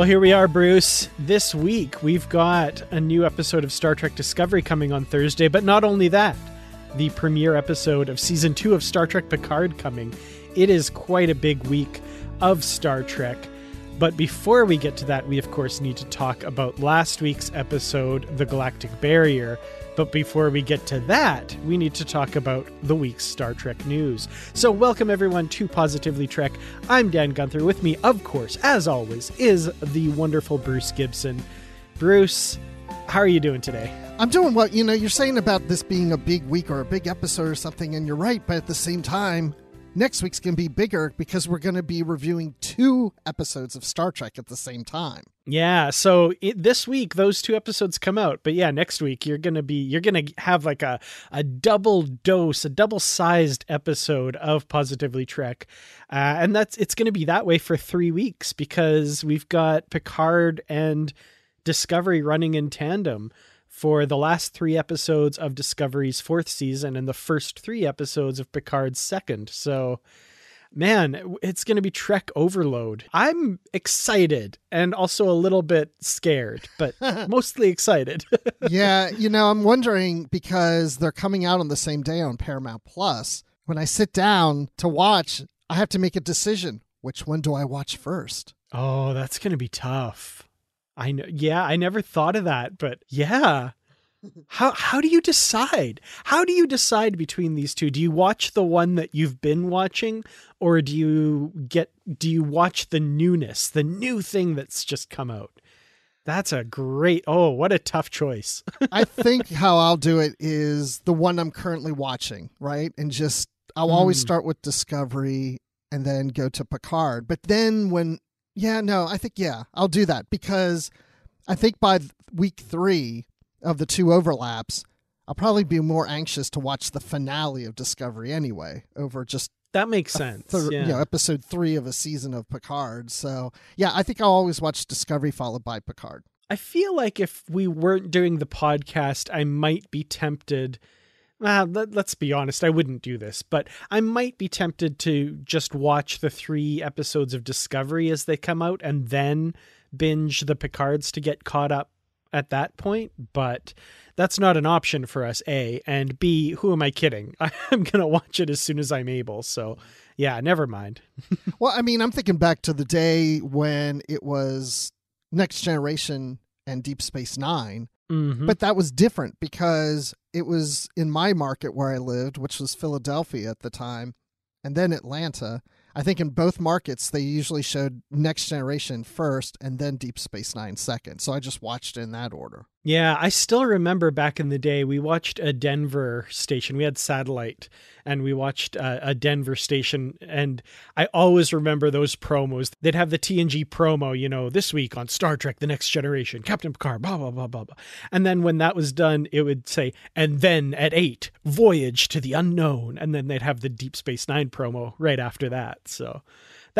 Well, here we are, Bruce. This week we've got a new episode of Star Trek Discovery coming on Thursday, but not only that, the premiere episode of season two of Star Trek Picard coming. It is quite a big week of Star Trek. But before we get to that, we of course need to talk about last week's episode, The Galactic Barrier. But before we get to that, we need to talk about the week's Star Trek news. So, welcome everyone to Positively Trek. I'm Dan Gunther. With me, of course, as always, is the wonderful Bruce Gibson. Bruce, how are you doing today? I'm doing well. You know, you're saying about this being a big week or a big episode or something, and you're right. But at the same time, next week's going to be bigger because we're going to be reviewing two episodes of Star Trek at the same time. Yeah, so it, this week those two episodes come out, but yeah, next week you're gonna be you're gonna have like a a double dose, a double sized episode of Positively Trek, uh, and that's it's gonna be that way for three weeks because we've got Picard and Discovery running in tandem for the last three episodes of Discovery's fourth season and the first three episodes of Picard's second. So man, it's going to be Trek overload. I'm excited and also a little bit scared, but mostly excited. yeah, you know, I'm wondering because they're coming out on the same day on Paramount Plus. When I sit down to watch, I have to make a decision. Which one do I watch first? Oh, that's going to be tough. I know. Yeah, I never thought of that, but yeah. How how do you decide? How do you decide between these two? Do you watch the one that you've been watching or do you get do you watch the newness, the new thing that's just come out? That's a great Oh, what a tough choice. I think how I'll do it is the one I'm currently watching, right? And just I'll mm. always start with Discovery and then go to Picard. But then when yeah, no, I think yeah, I'll do that because I think by week 3 of the two overlaps, I'll probably be more anxious to watch the finale of Discovery anyway over just that makes sense. Thir- yeah. You know, episode three of a season of Picard. So yeah, I think I'll always watch Discovery followed by Picard. I feel like if we weren't doing the podcast, I might be tempted. Well, let, us be honest, I wouldn't do this, but I might be tempted to just watch the three episodes of Discovery as they come out and then binge the Picards to get caught up at that point, but that's not an option for us, A. And B, who am I kidding? I'm going to watch it as soon as I'm able. So, yeah, never mind. well, I mean, I'm thinking back to the day when it was Next Generation and Deep Space 9 mm-hmm. But that was different because it was in my market where I lived, which was Philadelphia at the time, and then Atlanta. I think in both markets they usually showed Next Generation first and then Deep Space Nine second. So I just watched in that order. Yeah, I still remember back in the day we watched a Denver station. We had satellite and we watched a, a, Denver station and I always remember those promos. They'd have the TNG promo, you know, this week on Star Trek the Next Generation, Captain Picard, blah blah blah blah blah. And then when that was done, it would say, "And then at 8, Voyage to the Unknown." And then they'd have the Deep Space 9 promo right after that. So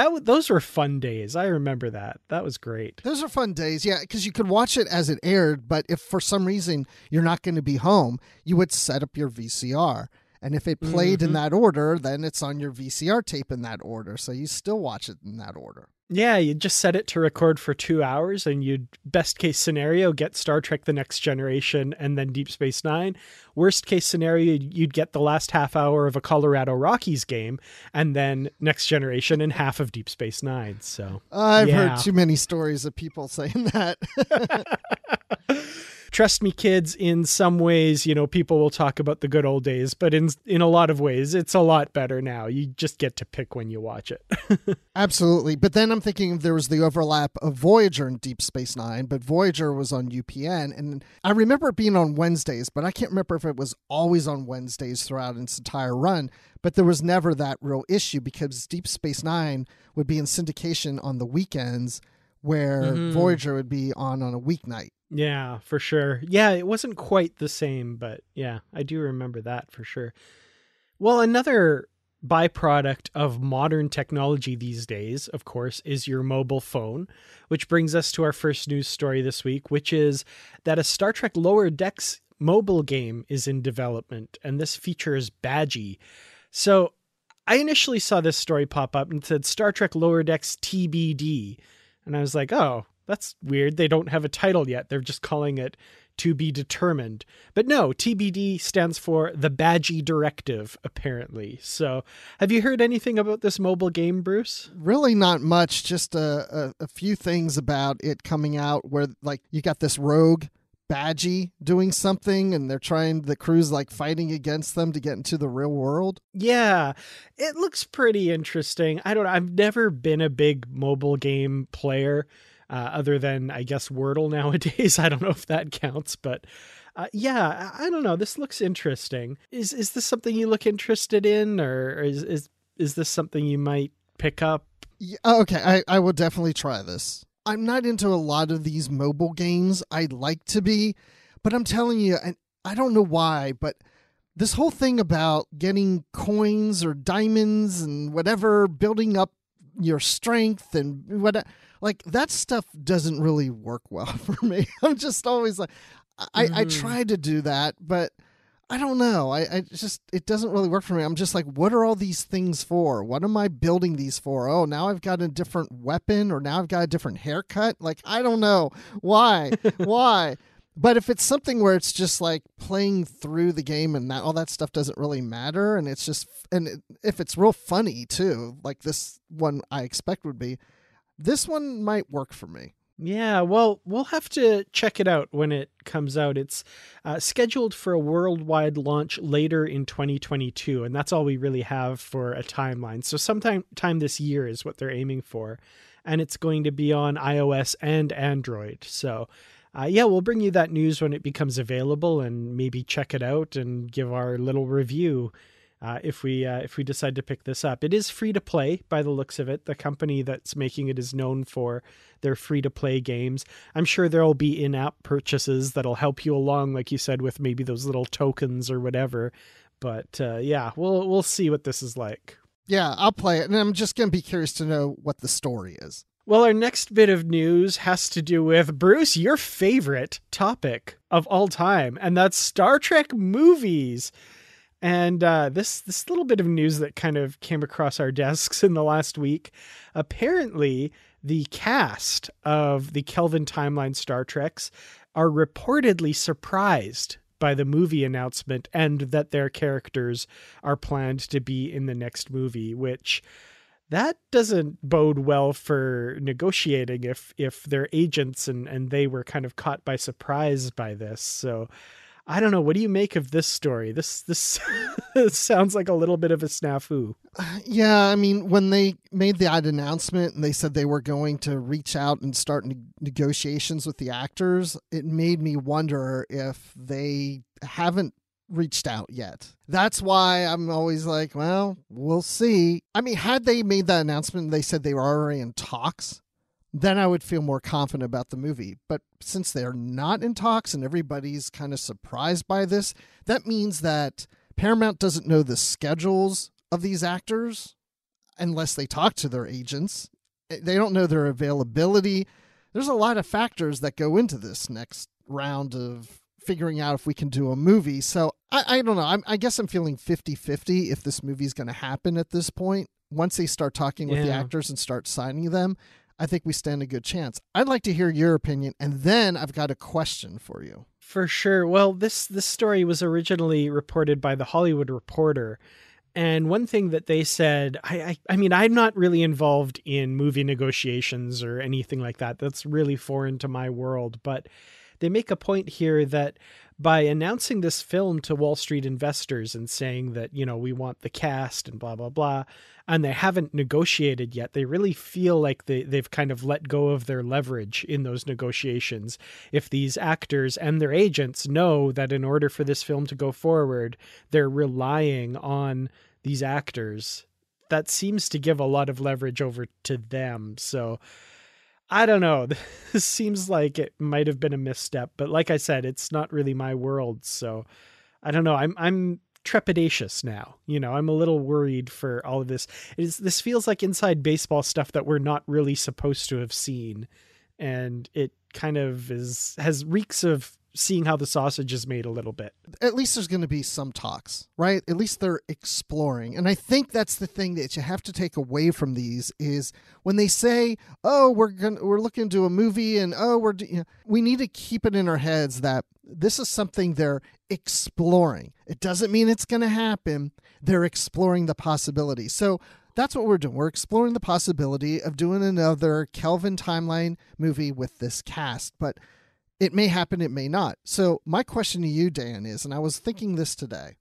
that those were fun days. I remember that. That was great. Those are fun days. Yeah, because you could watch it as it aired, but if for some reason you're not going to be home, you would set up your VCR. And if it played mm-hmm. in that order, then it's on your VCR tape in that order. So you still watch it in that order. Yeah, you just set it to record for two hours, and you'd best case scenario get Star Trek: The Next Generation and then Deep Space Nine. Worst case scenario, you'd get the last half hour of a Colorado Rockies game, and then Next Generation and half of Deep Space Nine. So I've yeah. heard too many stories of people saying that. trust me, kids, in some ways, you know, people will talk about the good old days, but in in a lot of ways, it's a lot better now. You just get to pick when you watch it. Absolutely. But then I'm thinking there was the overlap of Voyager and Deep Space Nine, but Voyager was on UPN. And I remember it being on Wednesdays, but I can't remember if it was always on Wednesdays throughout its entire run. But there was never that real issue because Deep Space Nine would be in syndication on the weekends where mm-hmm. Voyager would be on on a weeknight. Yeah, for sure. Yeah, it wasn't quite the same, but yeah, I do remember that for sure. Well, another byproduct of modern technology these days, of course, is your mobile phone, which brings us to our first news story this week, which is that a Star Trek Lower Decks mobile game is in development, and this features Badgey. So I initially saw this story pop up and said Star Trek Lower Decks TBD. And I was like, oh, that's weird. They don't have a title yet. They're just calling it to be determined. But no, TBD stands for the Badgey Directive, apparently. So, have you heard anything about this mobile game, Bruce? Really, not much. Just a, a, a few things about it coming out where, like, you got this rogue Badgey doing something and they're trying the crew's like fighting against them to get into the real world. Yeah. It looks pretty interesting. I don't know. I've never been a big mobile game player uh, other than I guess Wordle nowadays. I don't know if that counts, but uh, yeah, I don't know. This looks interesting. Is is this something you look interested in, or is is is this something you might pick up? Yeah, okay, I I will definitely try this. I'm not into a lot of these mobile games. I'd like to be, but I'm telling you, and I don't know why, but this whole thing about getting coins or diamonds and whatever, building up your strength and what like that stuff doesn't really work well for me. I'm just always like, I, mm-hmm. I try to do that, but I don't know. I, I just it doesn't really work for me. I'm just like, what are all these things for? What am I building these for? Oh, now I've got a different weapon, or now I've got a different haircut. Like I don't know why, why. But if it's something where it's just like playing through the game and that all that stuff doesn't really matter, and it's just and it, if it's real funny too, like this one I expect would be, this one might work for me. Yeah, well, we'll have to check it out when it comes out. It's uh, scheduled for a worldwide launch later in 2022, and that's all we really have for a timeline. So, sometime time this year is what they're aiming for, and it's going to be on iOS and Android. So, uh, yeah, we'll bring you that news when it becomes available, and maybe check it out and give our little review uh, if we uh, if we decide to pick this up. It is free to play by the looks of it. The company that's making it is known for their free to play games. I'm sure there will be in app purchases that'll help you along, like you said, with maybe those little tokens or whatever. But uh, yeah, we'll we'll see what this is like. Yeah, I'll play it, and I'm just gonna be curious to know what the story is. Well, our next bit of news has to do with Bruce, your favorite topic of all time, and that's Star Trek movies. And uh, this this little bit of news that kind of came across our desks in the last week. Apparently, the cast of the Kelvin Timeline Star Treks are reportedly surprised by the movie announcement and that their characters are planned to be in the next movie, which that doesn't bode well for negotiating if if their agents and and they were kind of caught by surprise by this. So I don't know. What do you make of this story? This this sounds like a little bit of a snafu. Yeah, I mean, when they made the announcement and they said they were going to reach out and start ne- negotiations with the actors, it made me wonder if they haven't reached out yet. That's why I'm always like, well, we'll see. I mean, had they made that announcement, they said they were already in talks then I would feel more confident about the movie. But since they're not in talks and everybody's kind of surprised by this, that means that Paramount doesn't know the schedules of these actors unless they talk to their agents. Eh, they don't know their availability. There's a lot of factors that go into this next round of figuring out if we can do a movie. So I, I don't know. I'm, i guess I'm feeling 50 50 if this movie's going to happen at this point. Once they start talking with yeah. the actors and start signing them, I think we stand a good chance. I'd like to hear your opinion, and then I've got a question for you. For sure. Well, this this story was originally reported by the Hollywood Reporter, and one thing that they said, I, I, I mean, I'm not really involved in movie negotiations or anything like that. That's really foreign to my world, but they make a point here that by announcing this film to Wall Street investors and saying that, you know, we want the cast and blah, blah, blah, and they haven't negotiated yet, they really feel like they, they've kind of let go of their leverage in those negotiations. If these actors and their agents know that in order for this film to go forward, they're relying on these actors, that seems to give a lot of leverage over to them. So, I don't know. This seems like it might have been a misstep, but like I said, it's not really my world, so I don't know. I'm I'm trepidatious now. You know, I'm a little worried for all of this. Is this feels like inside baseball stuff that we're not really supposed to have seen, and it kind of is has reeks of seeing how the sausage is made a little bit. At least there's going to be some talks, right? At least they're exploring. And I think that's the thing that you have to take away from these is when they say, "Oh, we're going to we're looking to a movie and oh, we're you know, we need to keep it in our heads that this is something they're exploring. It doesn't mean it's going to happen. They're exploring the possibility. So that's what we're doing. We're exploring the possibility of doing another Kelvin timeline movie with this cast, but it may happen, it may not. So, my question to you, Dan, is and I was thinking this today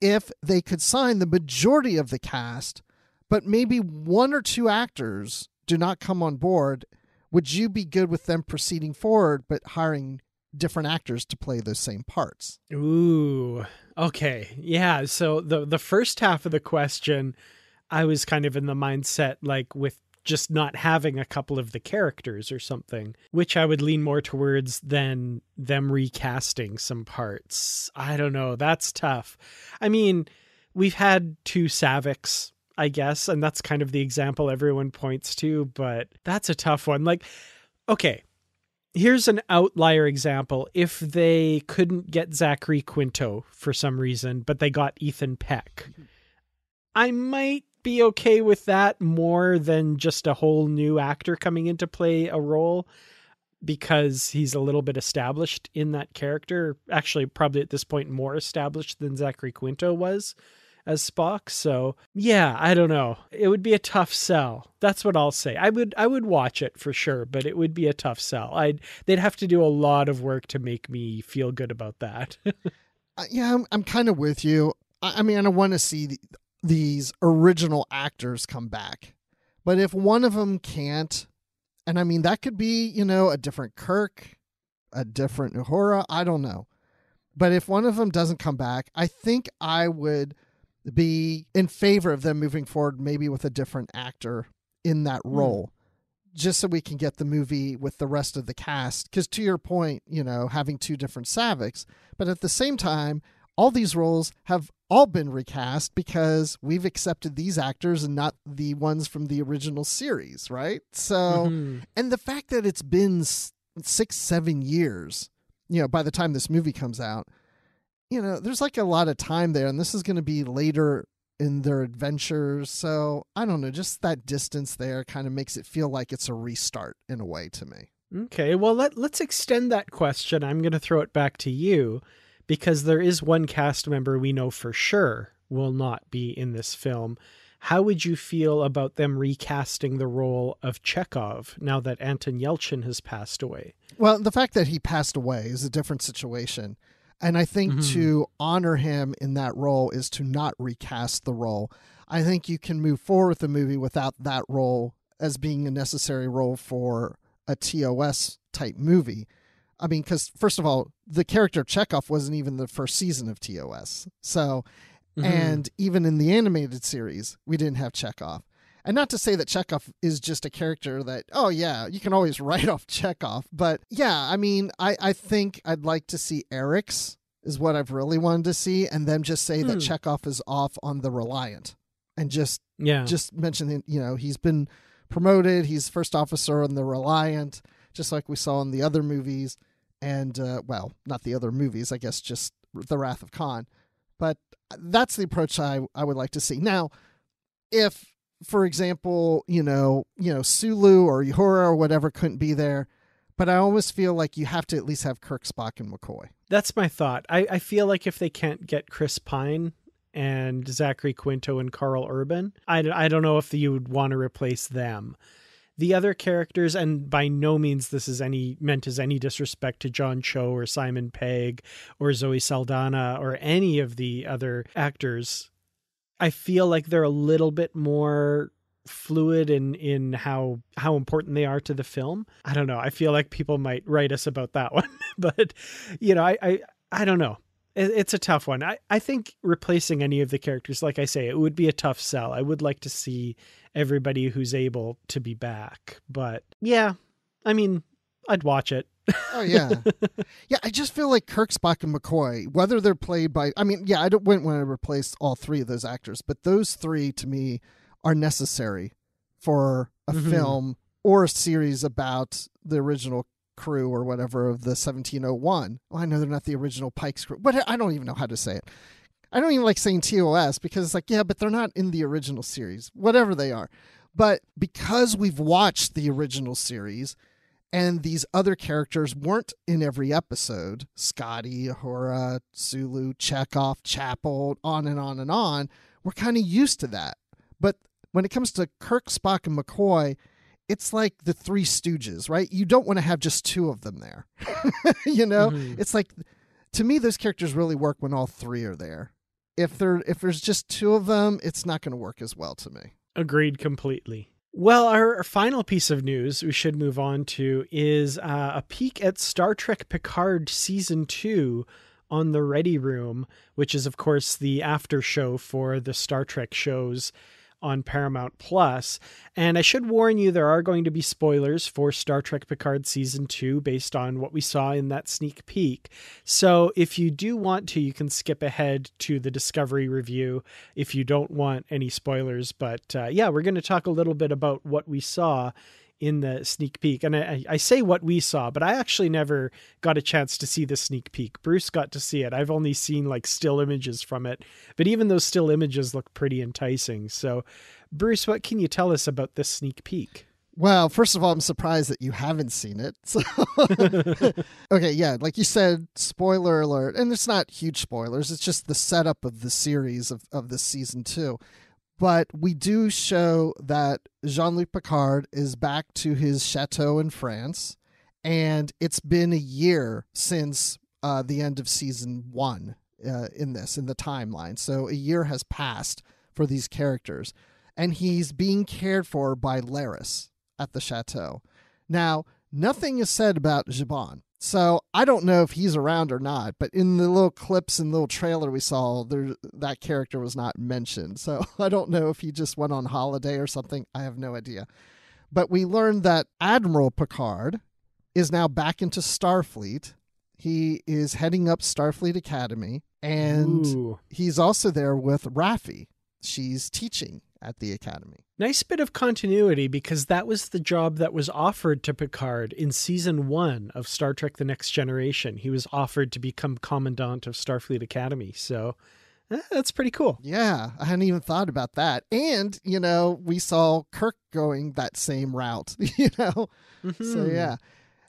if they could sign the majority of the cast, but maybe one or two actors do not come on board, would you be good with them proceeding forward, but hiring different actors to play those same parts? Ooh, okay. Yeah. So, the, the first half of the question, I was kind of in the mindset like with just not having a couple of the characters or something, which I would lean more towards than them recasting some parts. I don't know. That's tough. I mean, we've had two Saaviks, I guess, and that's kind of the example everyone points to, but that's a tough one. Like, okay, here's an outlier example. If they couldn't get Zachary Quinto for some reason, but they got Ethan Peck, I might be okay with that more than just a whole new actor coming in to play a role because he's a little bit established in that character. Actually, probably at this point more established than Zachary Quinto was as Spock. So yeah, I don't know. It would be a tough sell. That's what I'll say. I would I would watch it for sure, but it would be a tough sell. I'd they'd have to do a lot of work to make me feel good about that. uh, yeah, I'm, I'm kind of with you. I, I mean, I want to see these original actors come back. But if one of them can't, and I mean, that could be, you know, a different Kirk, a different Uhura, I don't know. But if one of them doesn't come back, I think I would be in favor of them moving forward, maybe with a different actor in that hmm. role, mm. just so we can get the movie with the rest of the cast. Because to your point, you know, having two different Saaviks, but at the same time, all these roles have all been recast because we've accepted these actors and not the ones from the original series, right? So, mm-hmm. and the fact that it's been six, seven years, you know, by the time this movie comes out, you know, there's like a lot of time there, and this is going to be later in their adventures. So, I don't know, just that distance there kind of makes it feel like it's a restart in a way to me. Okay, well, let, let's extend that question. I'm going to throw it back to you because there is one cast member we know for sure will not be in this film. How would you feel about them recasting the role of Chekov now that Anton Yelchin has passed away? Well, the fact that he passed away is a different situation. And I think mm-hmm. to honor him in that role is to not recast the role. I think you can move forward with the movie without that role as being a necessary role for a TOS type movie. I mean, because first of all, the character Chekov wasn't even the first season of TOS. So, mm-hmm. and even in the animated series, we didn't have Chekov. And not to say that Chekov is just a character that, oh, yeah, you can always write off Chekov. But yeah, I mean, I, I think I'd like to see Arex, is what I've really wanted to see, and then just say that hmm. Chekov is off on the Reliant. And just yeah, just mention, you know, he's been promoted. He's first officer on the Reliant, just like we saw in the other movies and uh, well, not the other movies, I guess, just The Wrath of Khan. But that's the approach I I would like to see. Now, if for example, you know, you know, Sulu or Uhura or whatever couldn't be there, but I always feel like you have to at least have Kirk, Spock, and McCoy. That's my thought. I, I feel like if they can't get Chris Pine and Zachary Quinto and Karl Urban, I, I don't know if you would want to replace them the other characters, and by no means this is any meant as any disrespect to John Cho or Simon Pegg or Zoe Saldana or any of the other actors, I feel like they're a little bit more fluid in in how how important they are to the film. I don't know. I feel like people might write us about that one, but you know, I I, I don't know. It, it's a tough one. I I think replacing any of the characters, like I say, it would be a tough sell. I would like to see everybody who's able to be back, but yeah, I mean, I'd watch it. oh yeah, yeah. I just feel like Kirk, Spock, and McCoy, whether they're played by, I mean, yeah, I don't wouldn't want to replace all three of those actors, but those three to me are necessary for a mm-hmm. film or a series about the original crew or whatever of the 1701. Well, I know they're not the original Pike's crew, but I don't even know how to say it. I don't even like saying TOS because it's like, yeah, but they're not in the original series, whatever they are. But because we've watched the original series and these other characters weren't in every episode Scotty, Uhura, Sulu, Chekov, Chapel, on and on and on we're kind of used to that. But when it comes to Kirk, Spock, and McCoy, it's like the Three Stooges, right? You don't want to have just two of them there. you know, mm-hmm. it's like to me those characters really work when all three are there. If there if there's just two of them, it's not going to work as well to me. Agreed completely. Well, our, final piece of news we should move on to is uh, a peek at Star Trek Picard season two on the Ready Room, which is, of course, the after show for the Star Trek shows on Paramount Plus. And I should warn you, there are going to be spoilers for Star Trek Picard Season 2 based on what we saw in that sneak peek. So if you do want to, you can skip ahead to the Discovery review if you don't want any spoilers. But uh, yeah, we're going to talk a little bit about what we saw in the sneak peek. And I, I, say what we saw, but I actually never got a chance to see the sneak peek. Bruce got to see it. I've only seen like still images from it, but even those still images look pretty enticing. So, Bruce, what can you tell us about this sneak peek? Well, first of all, I'm surprised that you haven't seen it. So, okay, yeah, like you said, spoiler alert, and it's not huge spoilers. It's just the setup of the series of of this season two but we do show that Jean Luc Picard is back to his chateau in France, and it's been a year since uh, the end of season one uh, in this, in the timeline. So a year has passed for these characters, and he's being cared for by Laris at the chateau. Now, nothing is said about Zhaban. So I don't know if he's around or not, but in the little clips and little trailer we saw, there that character was not mentioned. So I don't know if he just went on holiday or something. I have no idea. But we learned that Admiral Picard is now back into Starfleet. He is heading up Starfleet Academy, and Ooh. he's also there with Raffi. She's teaching at the Academy. Nice bit of continuity because that was the job that was offered to Picard in season one of Star Trek The Next Generation. He was offered to become Commandant of Starfleet Academy. So eh, that's pretty cool. Yeah, I hadn't even thought about that. And, you know, we saw Kirk going that same route, you know? Mm-hmm. So, yeah.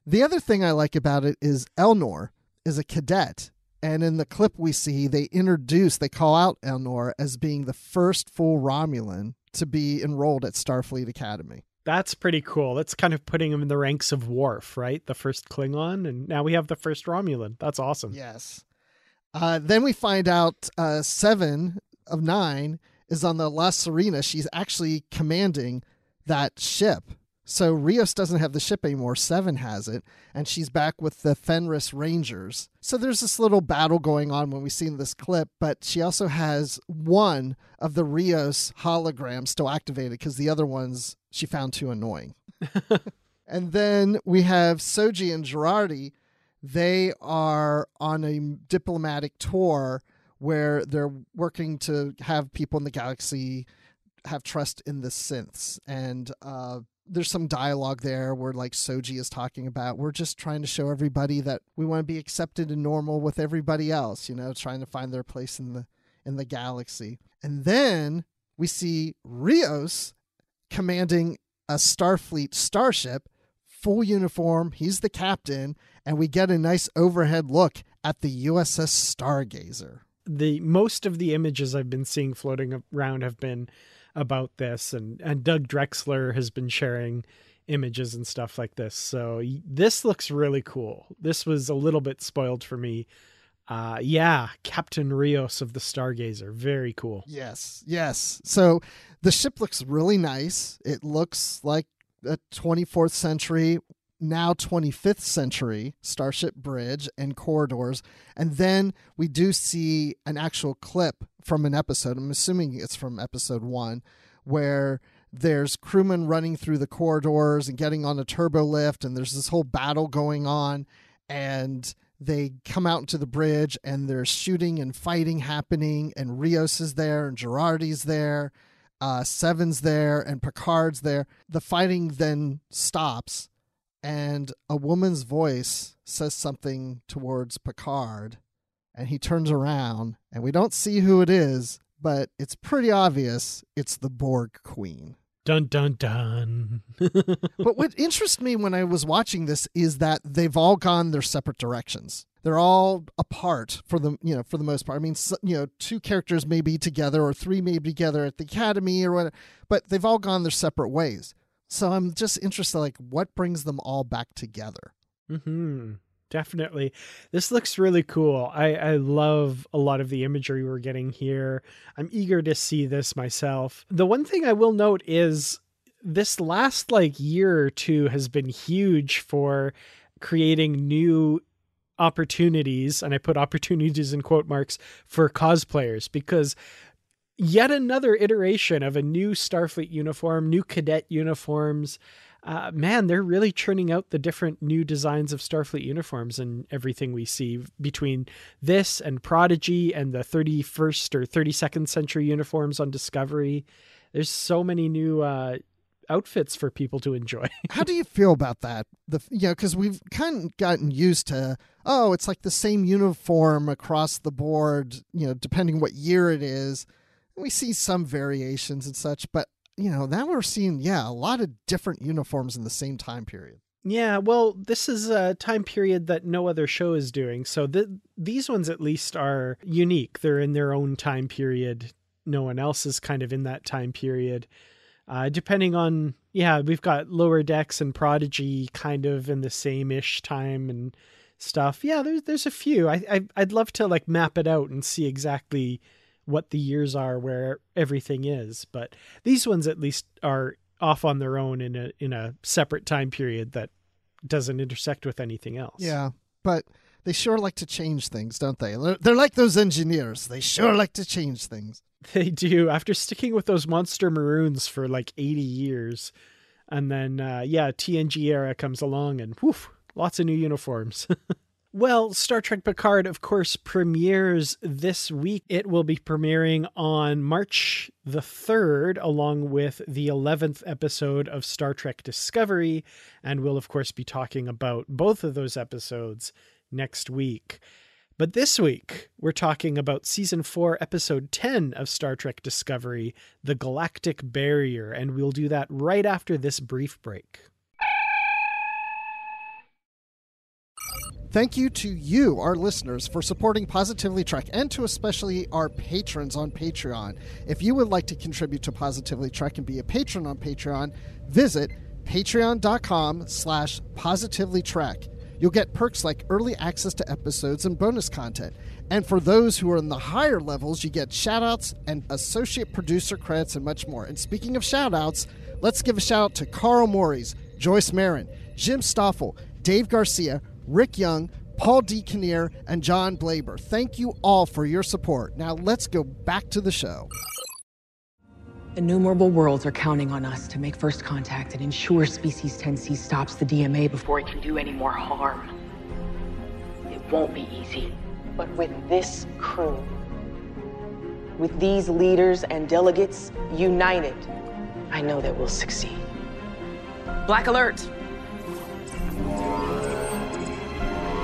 The other thing I like about it is Elnor is a cadet and in the clip we see, they introduce, they call out Elnor as being the first full Romulan to be enrolled at Starfleet Academy. That's pretty cool. That's kind of putting him in the ranks of Worf, right? The first Klingon, and now we have the first Romulan. That's awesome. Yes. Uh, then we find out uh, seven of nine is on the La Sirena. She's actually commanding that ship so Rios doesn't have the ship anymore. Seven has it, and she's back with the Fenris Rangers. So there's this little battle going on when we see in this clip, but she also has one of the Rios holograms still activated because the other ones she found too annoying. and then we have Soji and Jurati. They are on a diplomatic tour where they're working to have people in the galaxy have trust in the synths and uh, there's some dialogue there where like Soji is talking about we're just trying to show everybody that we want to be accepted and normal with everybody else, you know, trying to find their place in the in the galaxy. And then we see Rios commanding a Starfleet starship, full uniform, he's the captain, and we get a nice overhead look at the USS Stargazer. The most of the images I've been seeing floating around have been about this, and and Doug Drexler has been sharing images and stuff like this. So this looks really cool. This was a little bit spoiled for me. Uh, yeah, Captain Rios of the Stargazer. Very cool. Yes, yes. So the ship looks really nice. It looks like a 24th century, now 25th century starship bridge and corridors. And then we do see an actual clip from an episode. I'm assuming it's from episode one, where there's crewmen running through the corridors and getting on a turbo lift and there's this whole battle going on and they come out to the bridge and there's shooting and fighting happening and rios is there and jurati's there uh, seven's there and picard's there the fighting then stops and a woman's voice says something towards picard and he turns around and we don't see who it is but it's pretty obvious it's the Borg Queen. Dun dun dun. but what interests me when I was watching this is that they've all gone their separate directions. They're all apart for the you know for the most part. I mean, you know, two characters may be together or three may be together at the academy or whatever, but they've all gone their separate ways. So I'm just interested, like, what brings them all back together? Hmm definitely. This looks really cool. I, I love a lot of the imagery we're getting here. I'm eager to see this myself. The one thing I will note is this last like year or two has been huge for creating new opportunities and I put opportunities in quote marks for cosplayers because yet another iteration of a new Starfleet uniform, new cadet uniforms, uh, man, they're really churning out the different new designs of Starfleet uniforms and everything we see between this and Prodigy and the 31st or 32nd century uniforms on Discovery. There's so many new uh, outfits for people to enjoy. How do you feel about that? The know because we've kind of gotten used to oh it's like the same uniform across the board you know depending what year it is. We see some variations and such, but you know, now we're seeing, yeah, a lot of different uniforms in the same time period. Yeah, well, this is a time period that no other show is doing. So th- these ones at least are unique. They're in their own time period. No one else is kind of in that time period. Uh, depending on, yeah, we've got Lower Decks and Prodigy kind of in the same ish time and stuff. Yeah, there's there's a few. I, I I'd love to like map it out and see exactly what the years are where everything is. But these ones at least are off on their own in a in a separate time period that doesn't intersect with anything else. Yeah, but they sure like to change things, don't they? They're, they're like those engineers. They sure like to change things. They do. After sticking with those monster maroons for like 80 years, and then uh, yeah, TNG era comes along and woof, lots of new uniforms. Well, Star Trek Picard, of course, premieres this week. It will be premiering on March the 3rd, along with the 11th episode of Star Trek Discovery. And we'll, of course, be talking about both of those episodes next week. But this week, we're talking about season 4, episode 10 of Star Trek Discovery, The Galactic Barrier. And we'll do that right after this brief break. Thank you to you, our listeners, for supporting Positively Trek and to especially our patrons on Patreon. If you would like to contribute to Positively Trek and be a patron on Patreon, visit patreon.com slash positivelytrek. You'll get perks like early access to episodes and bonus content. And for those who are in the higher levels, you get shoutouts and associate producer credits and much more. And speaking of shoutouts, let's give a shout out to Carl Morris, Joyce Marin, Jim Stoffel, Dave Garcia, Rick Young, Paul D. Kinnear, and John Blaber. Thank you all for your support. Now let's go back to the show. Innumerable worlds are counting on us to make first contact and ensure Species 10C stops the DMA before it can do any more harm. It won't be easy, but with this crew, with these leaders and delegates united, I know that we'll succeed. Black alert!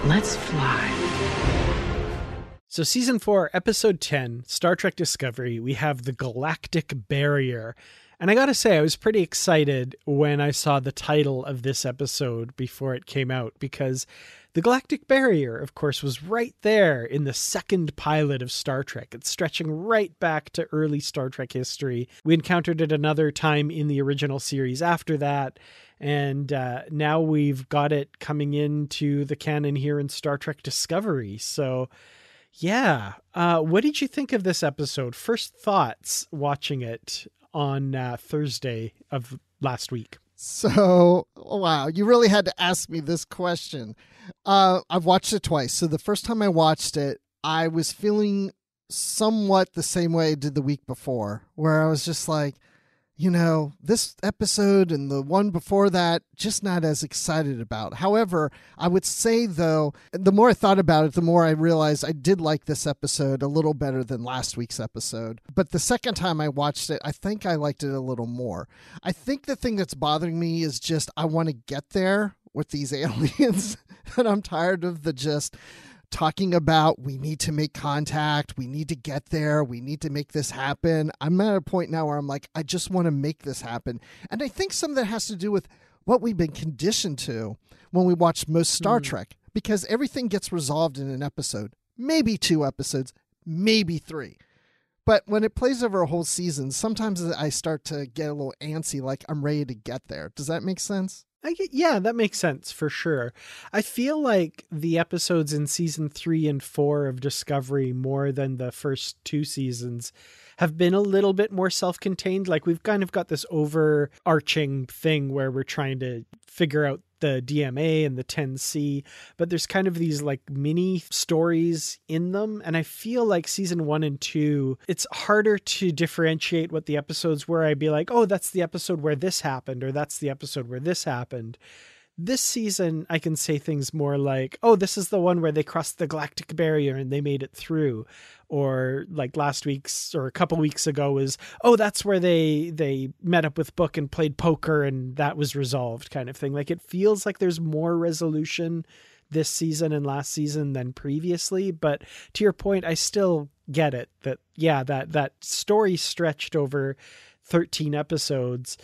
Let's fly. So, season four, episode 10, Star Trek Discovery, we have the Galactic Barrier. And I gotta say, I was pretty excited when I saw the title of this episode before it came out because the Galactic Barrier, of course, was right there in the second pilot of Star Trek. It's stretching right back to early Star Trek history. We encountered it another time in the original series after that. And uh, now we've got it coming into the canon here in Star Trek Discovery. So, yeah. Uh, what did you think of this episode? First thoughts watching it on uh, Thursday of last week. So, wow, you really had to ask me this question. Uh, I've watched it twice. So, the first time I watched it, I was feeling somewhat the same way I did the week before, where I was just like, you know, this episode and the one before that, just not as excited about. However, I would say, though, the more I thought about it, the more I realized I did like this episode a little better than last week's episode. But the second time I watched it, I think I liked it a little more. I think the thing that's bothering me is just I want to get there with these aliens, and I'm tired of the just talking about we need to make contact, we need to get there, we need to make this happen. I'm at a point now where I'm like, I just want to make this happen. And I think some of that has to do with what we've been conditioned to when we watch most Star mm. Trek, because everything gets resolved in an episode, maybe two episodes, maybe three. But when it plays over a whole season, sometimes I start to get a little antsy, like I'm ready to get there. Does that make sense? I get, yeah, that makes sense for sure. I feel like the episodes in season three and four of Discovery, more than the first two seasons, have been a little bit more self contained. Like we've kind of got this overarching thing where we're trying to figure out the DMA and the 10C, but there's kind of these like mini stories in them. And I feel like season one and two, it's harder to differentiate what the episodes were. I'd be like, oh, that's the episode where this happened, or that's the episode where this happened. This season, I can say things more like, oh, this is the one where they crossed the galactic barrier and they made it through. Or like last week's or a couple weeks ago was, oh, that's where they they met up with Book and played poker and that was resolved kind of thing. Like it feels like there's more resolution this season and last season than previously. But to your point, I still get it that yeah, that that story stretched over 13 episodes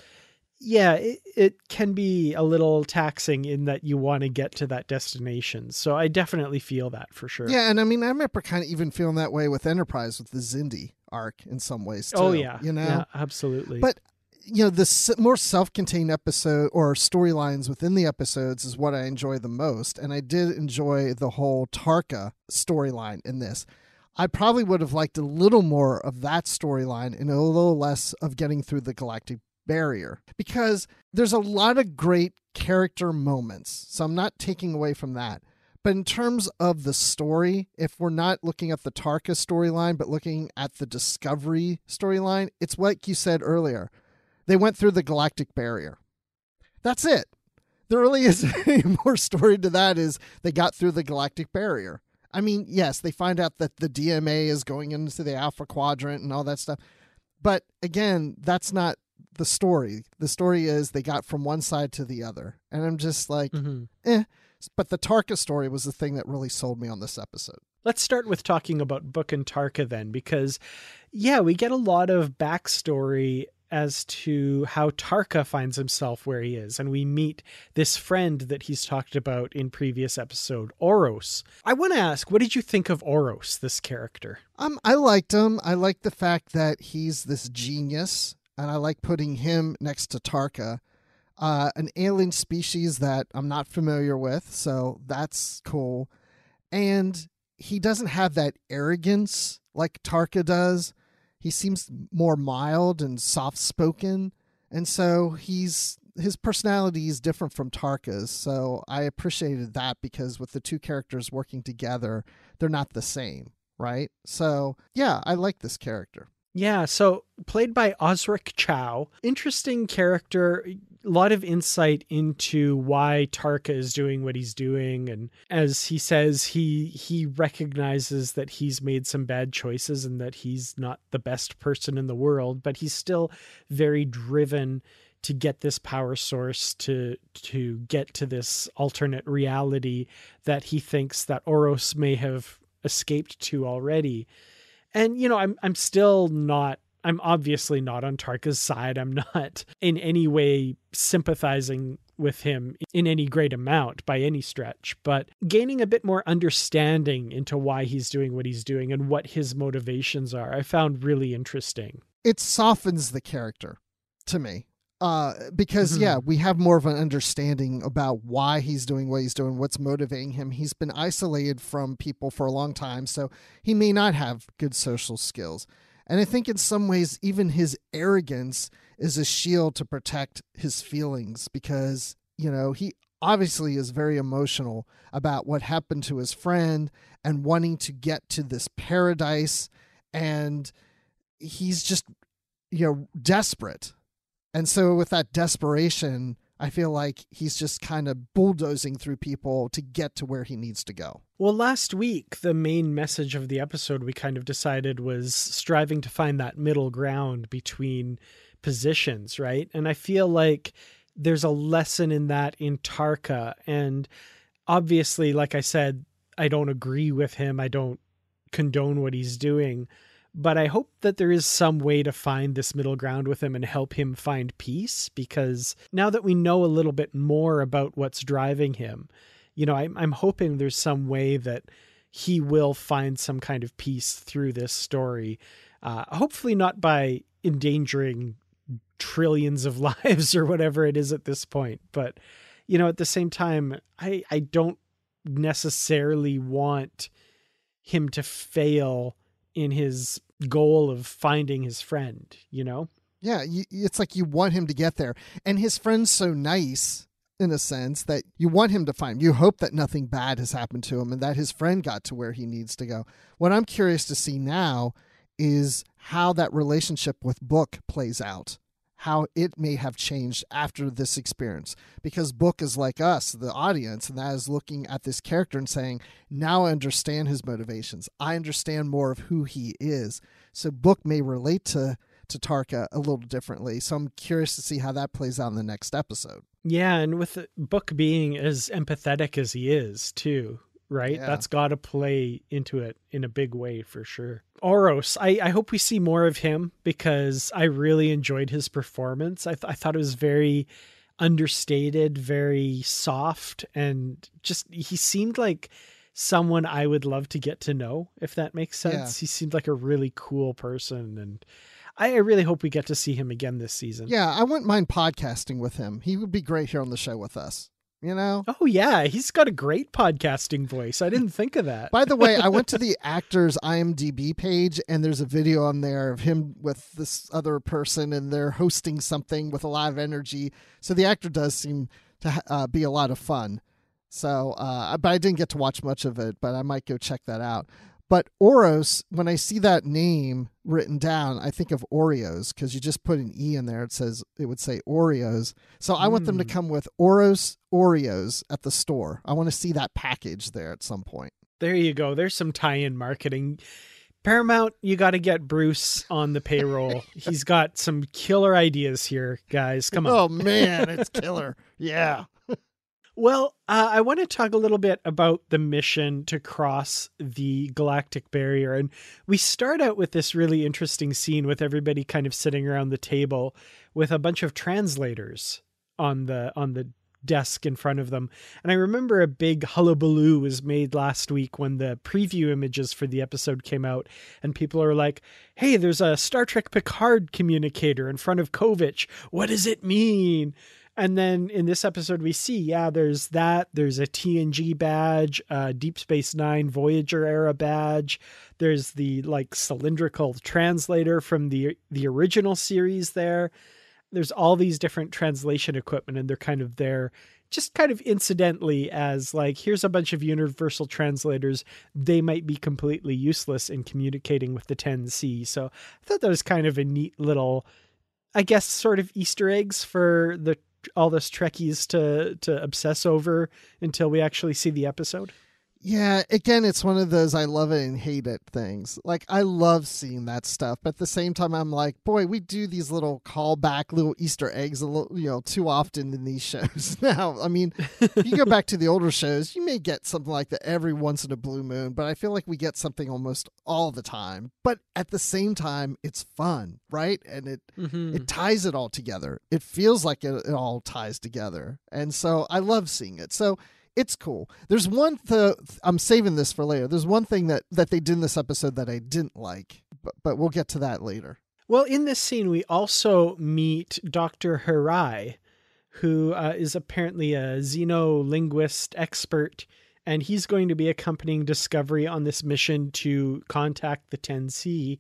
yeah, it, it can be a little taxing in that you want to get to that destination. So I definitely feel that for sure. Yeah, and I mean, I remember kind of even feeling that way with Enterprise with the Xindi arc in some ways. Oh, too, oh yeah, you know, yeah, absolutely. But you know, the more self-contained episode or storylines within the episodes is what I enjoy the most, and I did enjoy the whole Tarka storyline in this. I probably would have liked a little more of that storyline and a little less of getting through the galactic barrier because there's a lot of great character moments. So I'm not taking away from that. But in terms of the story, if we're not looking at the Tarka storyline, but looking at the Discovery storyline, it's like you said earlier. They went through the galactic barrier. That's it. There really isn't any more story to that is they got through the galactic barrier. I mean, yes, they find out that the DMA is going into the Alpha Quadrant and all that stuff. But again, that's not the story. The story is they got from one side to the other. And I'm just like, mm-hmm. eh. But the Tarka story was the thing that really sold me on this episode. Let's start with talking about Book and Tarka then, because, yeah, we get a lot of backstory as to how Tarka finds himself where he is. And we meet this friend that he's talked about in previous episode, Oros. I want to ask, what did you think of Oros, this character? Um, I liked him. I liked the fact that he's this genius and I like putting him next to Tarka, uh, an alien species that I'm not familiar with, so that's cool. And he doesn't have that arrogance like Tarka does. He seems more mild and soft spoken, and so he's his personality is different from Tarka's. So I appreciated that because with the two characters working together, they're not the same, right? So yeah, I like this character. Yeah, so played by Osric Chau. Interesting character, a lot of insight into why Tarka is doing what he's doing and as he says he he recognizes that he's made some bad choices and that he's not the best person in the world, but he's still very driven to get this power source to to get to this alternate reality that he thinks that Oros may have escaped to already and you know, I'm I'm still not I'm obviously not on Tarka's side. I'm not in any way sympathizing with him in any great amount by any stretch, but gaining a bit more understanding into why he's doing what he's doing and what his motivations are, I found really interesting. It softens the character to me. Uh, because yeah, we have more of an understanding about why he's doing what he's doing, what's motivating him. He's been isolated from people for a long time, so he may not have good social skills. And I think in some ways, even his arrogance is a shield to protect his feelings because, you know, he obviously is very emotional about what happened to his friend and wanting to get to this paradise. And he's just, you know, desperate and so, with that desperation, I feel like he's just kind of bulldozing through people to get to where he needs to go. Well, last week, the main message of the episode we kind of decided was striving to find that middle ground between positions, right? And I feel like there's a lesson in that in Tarka. And obviously, like I said, I don't agree with him, I don't condone what he's doing but I hope that there is some way to find this middle ground with him and help him find peace because now that we know a little bit more about what's driving him, you know, I'm, I'm hoping there's some way that he will find some kind of peace through this story. Uh, hopefully, not by endangering trillions of lives or whatever it is at this point, but you know, at the same time, I I don't necessarily want him to fail in his goal of finding his friend, you know? Yeah, it's like you want him to get there. And his friend's so nice in a sense that you want him to find. You hope that nothing bad has happened to him and that his friend got to where he needs to go. What I'm curious to see now is how that relationship with Book plays out how it may have changed after this experience. Because book is like us the audience and that is looking at this character and saying now i understand his motivations. I understand more of who he is. So book may relate to to tarka a little differently. So i'm curious to see how that plays out in the next episode. Yeah and with book being as empathetic as he is too right? Yeah. That's got to play into it in a big way for sure. Oros, I, I hope we see more of him because I really enjoyed his performance. I, th- I thought it was very understated, very soft, and just he seemed like someone I would love to get to know, if that makes sense. Yeah. He seemed like a really cool person and I really hope we get to see him again this season. Yeah, I wouldn't mind podcasting with him. He would be great here on the show with us you know? Oh yeah, he's got a great podcasting voice. I didn't think of that. By the way, I went to the actor's IMDb page and there's a video on there of him with this other person and they're hosting something with a lot of energy. So the actor does seem to uh, be a lot of fun. So, uh, but I didn't get to watch much of it, but I might go check that out. But Oros, when I see that name written down, I think of Oreos because you just put an E in there. It says it would say Oreos. So I mm. want them to hmm. come with Oros Oreos at the store. I want to see that package there at some point. There you go. There's some tie-in marketing. Paramount, you got to get Bruce on the payroll. He's got some killer ideas here, guys. Come on. Oh man, it's killer. yeah. Well, uh, I want to talk a little bit about the mission to cross the galactic barrier. And we start out with this really interesting scene with everybody kind of sitting around the table with a bunch of translators on the on the desk in front of them. And I remember a big hullabaloo was made last week when the preview images for the episode came out, and people are like, hey, there's a Star Trek Picard communicator in front of Kovich. What does it mean? And then in this episode, we see, yeah, there's that. There's a TNG badge, a Deep Space Nine Voyager era badge. There's the like cylindrical translator from the the original series there. There's all these different translation equipment, and they're kind of there just kind of incidentally as like here's a bunch of universal translators they might be completely useless in communicating with the 10c so i thought that was kind of a neat little i guess sort of easter eggs for the all this Trekkies to to obsess over until we actually see the episode. Yeah, again, it's one of those I love it and hate it things. Like I love seeing that stuff, but at the same time, I'm like, boy, we do these little callback, little Easter eggs, a little, you know, too often in these shows. now, I mean, if you go back to the older shows, you may get something like that every once in a blue moon, but I feel like we get something almost all the time. But at the same time, it's fun, right? And it mm-hmm. it ties it all together. It feels like it, it all ties together, and so I love seeing it. So it's cool. There's one th- I'm saving this for later. There's one thing that that they did in this episode that I didn't like, but but we'll get to that later. Well, in this scene, we also meet Dr. Hirai, who uh, is apparently a xenolinguist expert, and he's going to be accompanying Discovery on this mission to contact the 10C.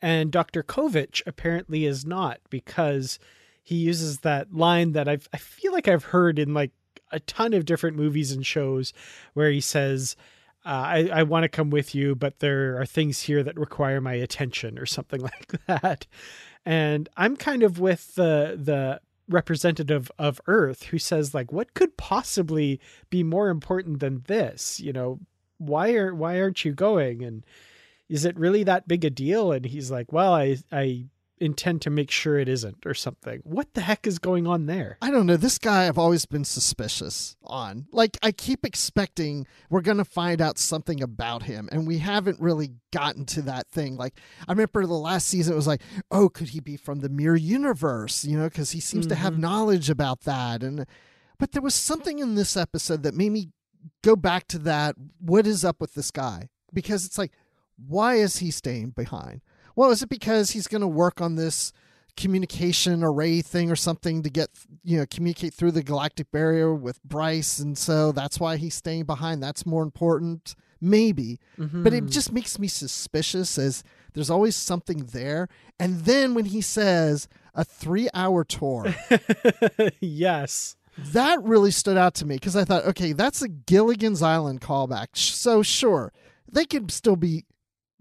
And Dr. Kovich apparently is not because he uses that line that I've, I feel like I've heard in like a ton of different movies and shows where he says, uh, I, I want to come with you, but there are things here that require my attention or something like that. And I'm kind of with the the representative of Earth who says like, what could possibly be more important than this? You know, why are why aren't you going? And is it really that big a deal? And he's like, well, I I intend to make sure it isn't or something. What the heck is going on there? I don't know. This guy I've always been suspicious on. Like I keep expecting we're going to find out something about him and we haven't really gotten to that thing. Like I remember the last season it was like, "Oh, could he be from the mirror universe?" you know, cuz he seems mm-hmm. to have mm-hmm. knowledge about that and but there was something in this episode that made me go back to that what is up with this guy? Because it's like why is he staying behind? Well, is it because he's going to work on this communication array thing or something to get you know communicate through the galactic barrier with Bryce, and so that's why he's staying behind. That's more important, maybe. Mm-hmm. But it mm-hmm. just makes me suspicious as there's always something there. And then when he says a three-hour tour, yes. That really stood out to me because I thought, okay, that's a Gilligan's Island callback. So sure, they could still be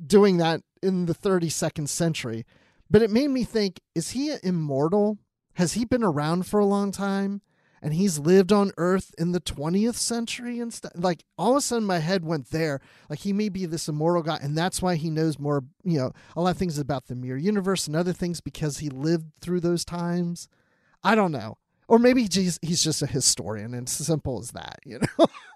doing that in the 32nd century. But it made me think is he immortal? Has he been around for a long time? And he's lived on Earth in the 20th century and stuff. Like all of a sudden, my head went there. Like he may be this immortal guy, and that's why he knows more, you know, a lot of things about the mirror universe and other things because he lived through those times. I don't know. Or maybe he's, he's just a historian, and simple as that, you know?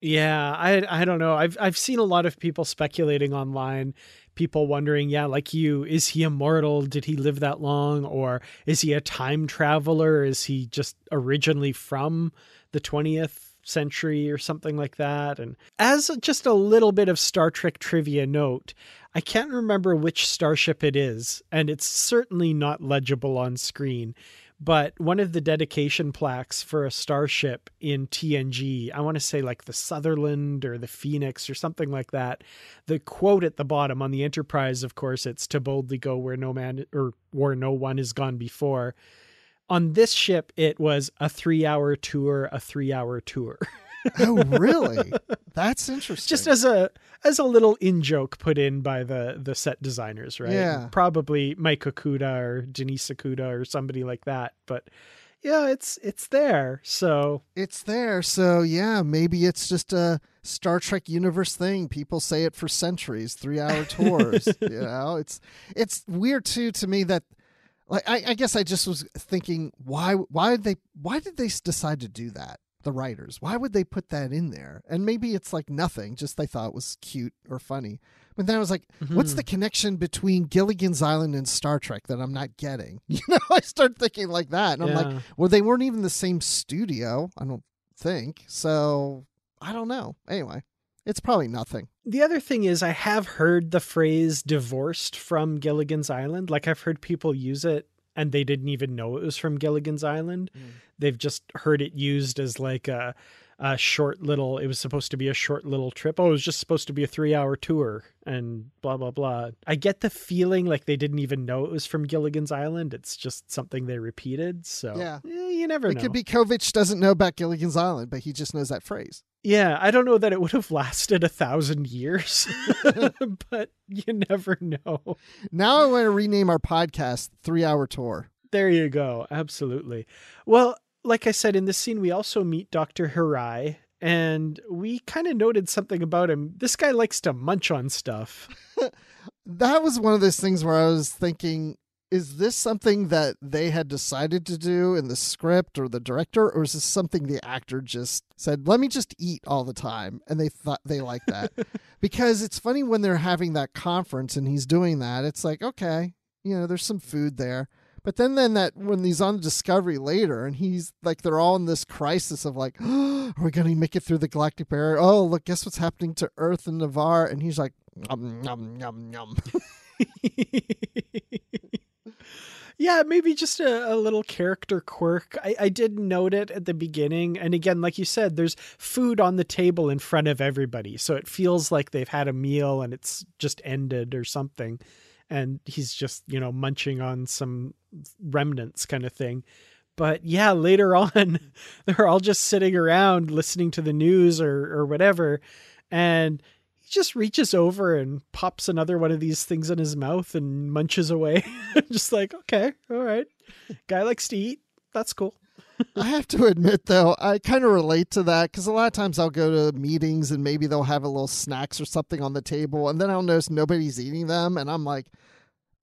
Yeah, I I don't know. I've I've seen a lot of people speculating online, people wondering, yeah, like you, is he immortal? Did he live that long or is he a time traveler? Is he just originally from the 20th century or something like that? And as just a little bit of Star Trek trivia note, I can't remember which starship it is, and it's certainly not legible on screen but one of the dedication plaques for a starship in TNG, I want to say like the Sutherland or the Phoenix or something like that. The quote at the bottom on the Enterprise, of course, it's to boldly go where no man or where no one has gone before. On this ship, it was a three hour tour, a three hour tour. oh, really? That's interesting. Just as a as a little in joke put in by the the set designers, right? Yeah. Probably Mike Okuda or Denise Okuda or somebody like that. But yeah, it's it's there. So it's there. So yeah, maybe it's just a Star Trek universe thing. People say it for centuries. Three hour tours. you know, it's it's weird too to me that like I, I guess I just was thinking why why did they why did they decide to do that? The writers. Why would they put that in there? And maybe it's like nothing, just they thought it was cute or funny. But then I was like, mm-hmm. what's the connection between Gilligan's Island and Star Trek that I'm not getting? You know, I start thinking like that. And I'm like, well, they weren't even the same studio, I don't think. So I don't know. Anyway, it's probably nothing. The other thing is, I have heard the phrase divorced from Gilligan's Island. Like, I've heard people use it and they didn't even know it was from Gilligan's Island. Mm. They've just heard it used as like a, a short little. It was supposed to be a short little trip. Oh, it was just supposed to be a three hour tour and blah blah blah. I get the feeling like they didn't even know it was from Gilligan's Island. It's just something they repeated. So yeah, eh, you never it know. It could be Kovich doesn't know about Gilligan's Island, but he just knows that phrase. Yeah, I don't know that it would have lasted a thousand years, but you never know. Now I want to rename our podcast Three Hour Tour. There you go. Absolutely. Well, like I said, in this scene, we also meet Dr. Hirai, and we kind of noted something about him. This guy likes to munch on stuff. that was one of those things where I was thinking, is this something that they had decided to do in the script or the director or is this something the actor just said let me just eat all the time and they thought they like that? Because it's funny when they're having that conference and he's doing that it's like okay you know there's some food there. But then then that when he's on discovery later and he's like they're all in this crisis of like oh, are we going to make it through the galactic barrier? Oh look guess what's happening to earth and navarre? And he's like yum yum yum yum yeah, maybe just a, a, little character quirk. I, I did note it at the beginning. And again, like you said, there's food on the table in front of everybody. So it feels like they've had a meal and it's just ended or something. And he's just, you know, munching on some remnants kind of thing. But yeah, later on, they're all just sitting around listening to the news or, or whatever. And just reaches over and pops another one of these things in his mouth and munches away. just like, okay, all right. Guy likes to eat. That's cool. I have to admit, though, I kind of relate to that because a lot of times I'll go to meetings and maybe they'll have a little snacks or something on the table, and then I'll notice nobody's eating them, and I'm like,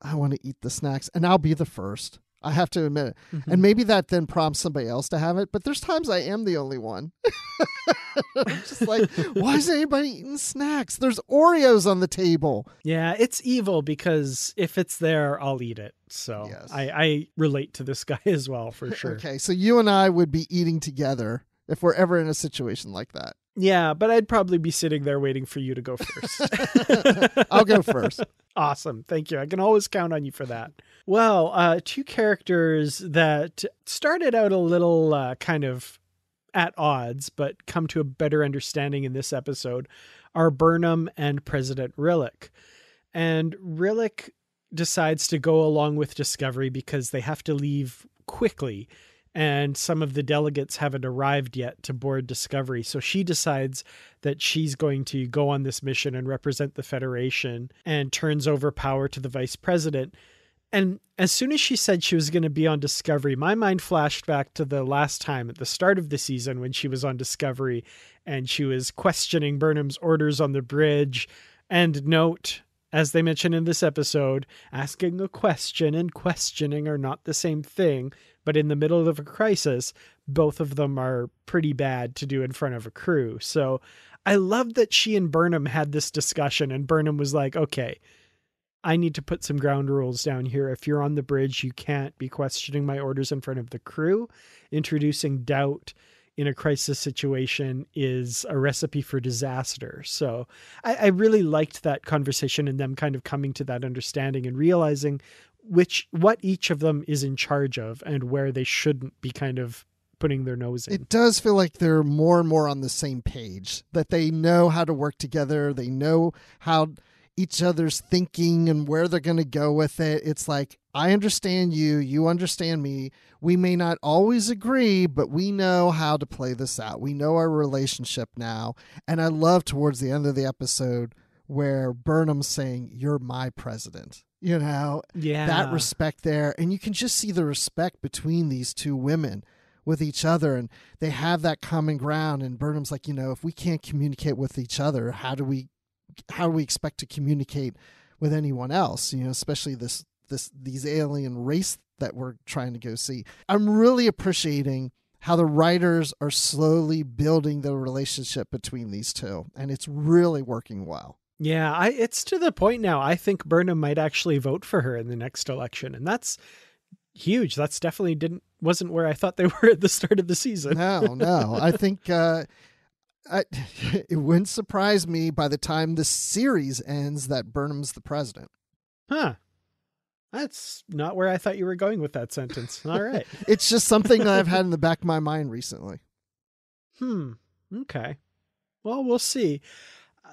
I want to eat the snacks, and I'll be the first. I have to admit it. Mm-hmm. And maybe that then prompts somebody else to have it, but there's times I am the only one. I'm just like, why is anybody eating snacks? There's Oreos on the table. Yeah, it's evil because if it's there, I'll eat it. So yes. I, I relate to this guy as well for sure. okay, so you and I would be eating together if we're ever in a situation like that. Yeah, but I'd probably be sitting there waiting for you to go first. I'll go first. Awesome. Thank you. I can always count on you for that. Well, uh, two characters that started out a little uh, kind of at odds, but come to a better understanding in this episode are Burnham and President Rillak. And Rillak decides to go along with Discovery because they have to leave quickly and some of the delegates haven't arrived yet to board Discovery. So she decides that she's going to go on this mission and represent the Federation and turns over power to the vice president. And as soon as she said she was going to be on Discovery, my mind flashed back to the last time at the start of the season when she was on Discovery and she was questioning Burnham's orders on the bridge. And note, as they mention in this episode, asking a question and questioning are not the same thing but in the middle of a crisis, both of them are pretty bad to do in front of a crew. So I love that she and Burnham had this discussion, and Burnham was like, okay, I need to put some ground rules down here. If you're on the bridge, you can't be questioning my orders in front of the crew. Introducing doubt in a crisis situation is a recipe for disaster. So I, I, really liked that conversation and them kind of coming to that understanding and realizing which what each of them is in charge of and where they shouldn't be kind of putting their nose in. It does feel like they're more and more on the same page, that they know how to work together, they know how each other's thinking and where they're going to go with it. It's like, I understand you, you understand me. We may not always agree, but we know how to play this out. We know our relationship now. And I love towards the end of the episode where Burnham's saying, You're my president you know yeah that respect there and you can just see the respect between these two women with each other and they have that common ground and burnham's like you know if we can't communicate with each other how do we how do we expect to communicate with anyone else you know especially this this these alien race that we're trying to go see i'm really appreciating how the writers are slowly building the relationship between these two and it's really working well yeah, I it's to the point now. I think Burnham might actually vote for her in the next election, and that's huge. That's definitely didn't wasn't where I thought they were at the start of the season. no, no. I think uh, I, it wouldn't surprise me by the time the series ends that Burnham's the president. Huh. That's not where I thought you were going with that sentence. All right. it's just something that I've had in the back of my mind recently. Hmm. Okay. Well, we'll see.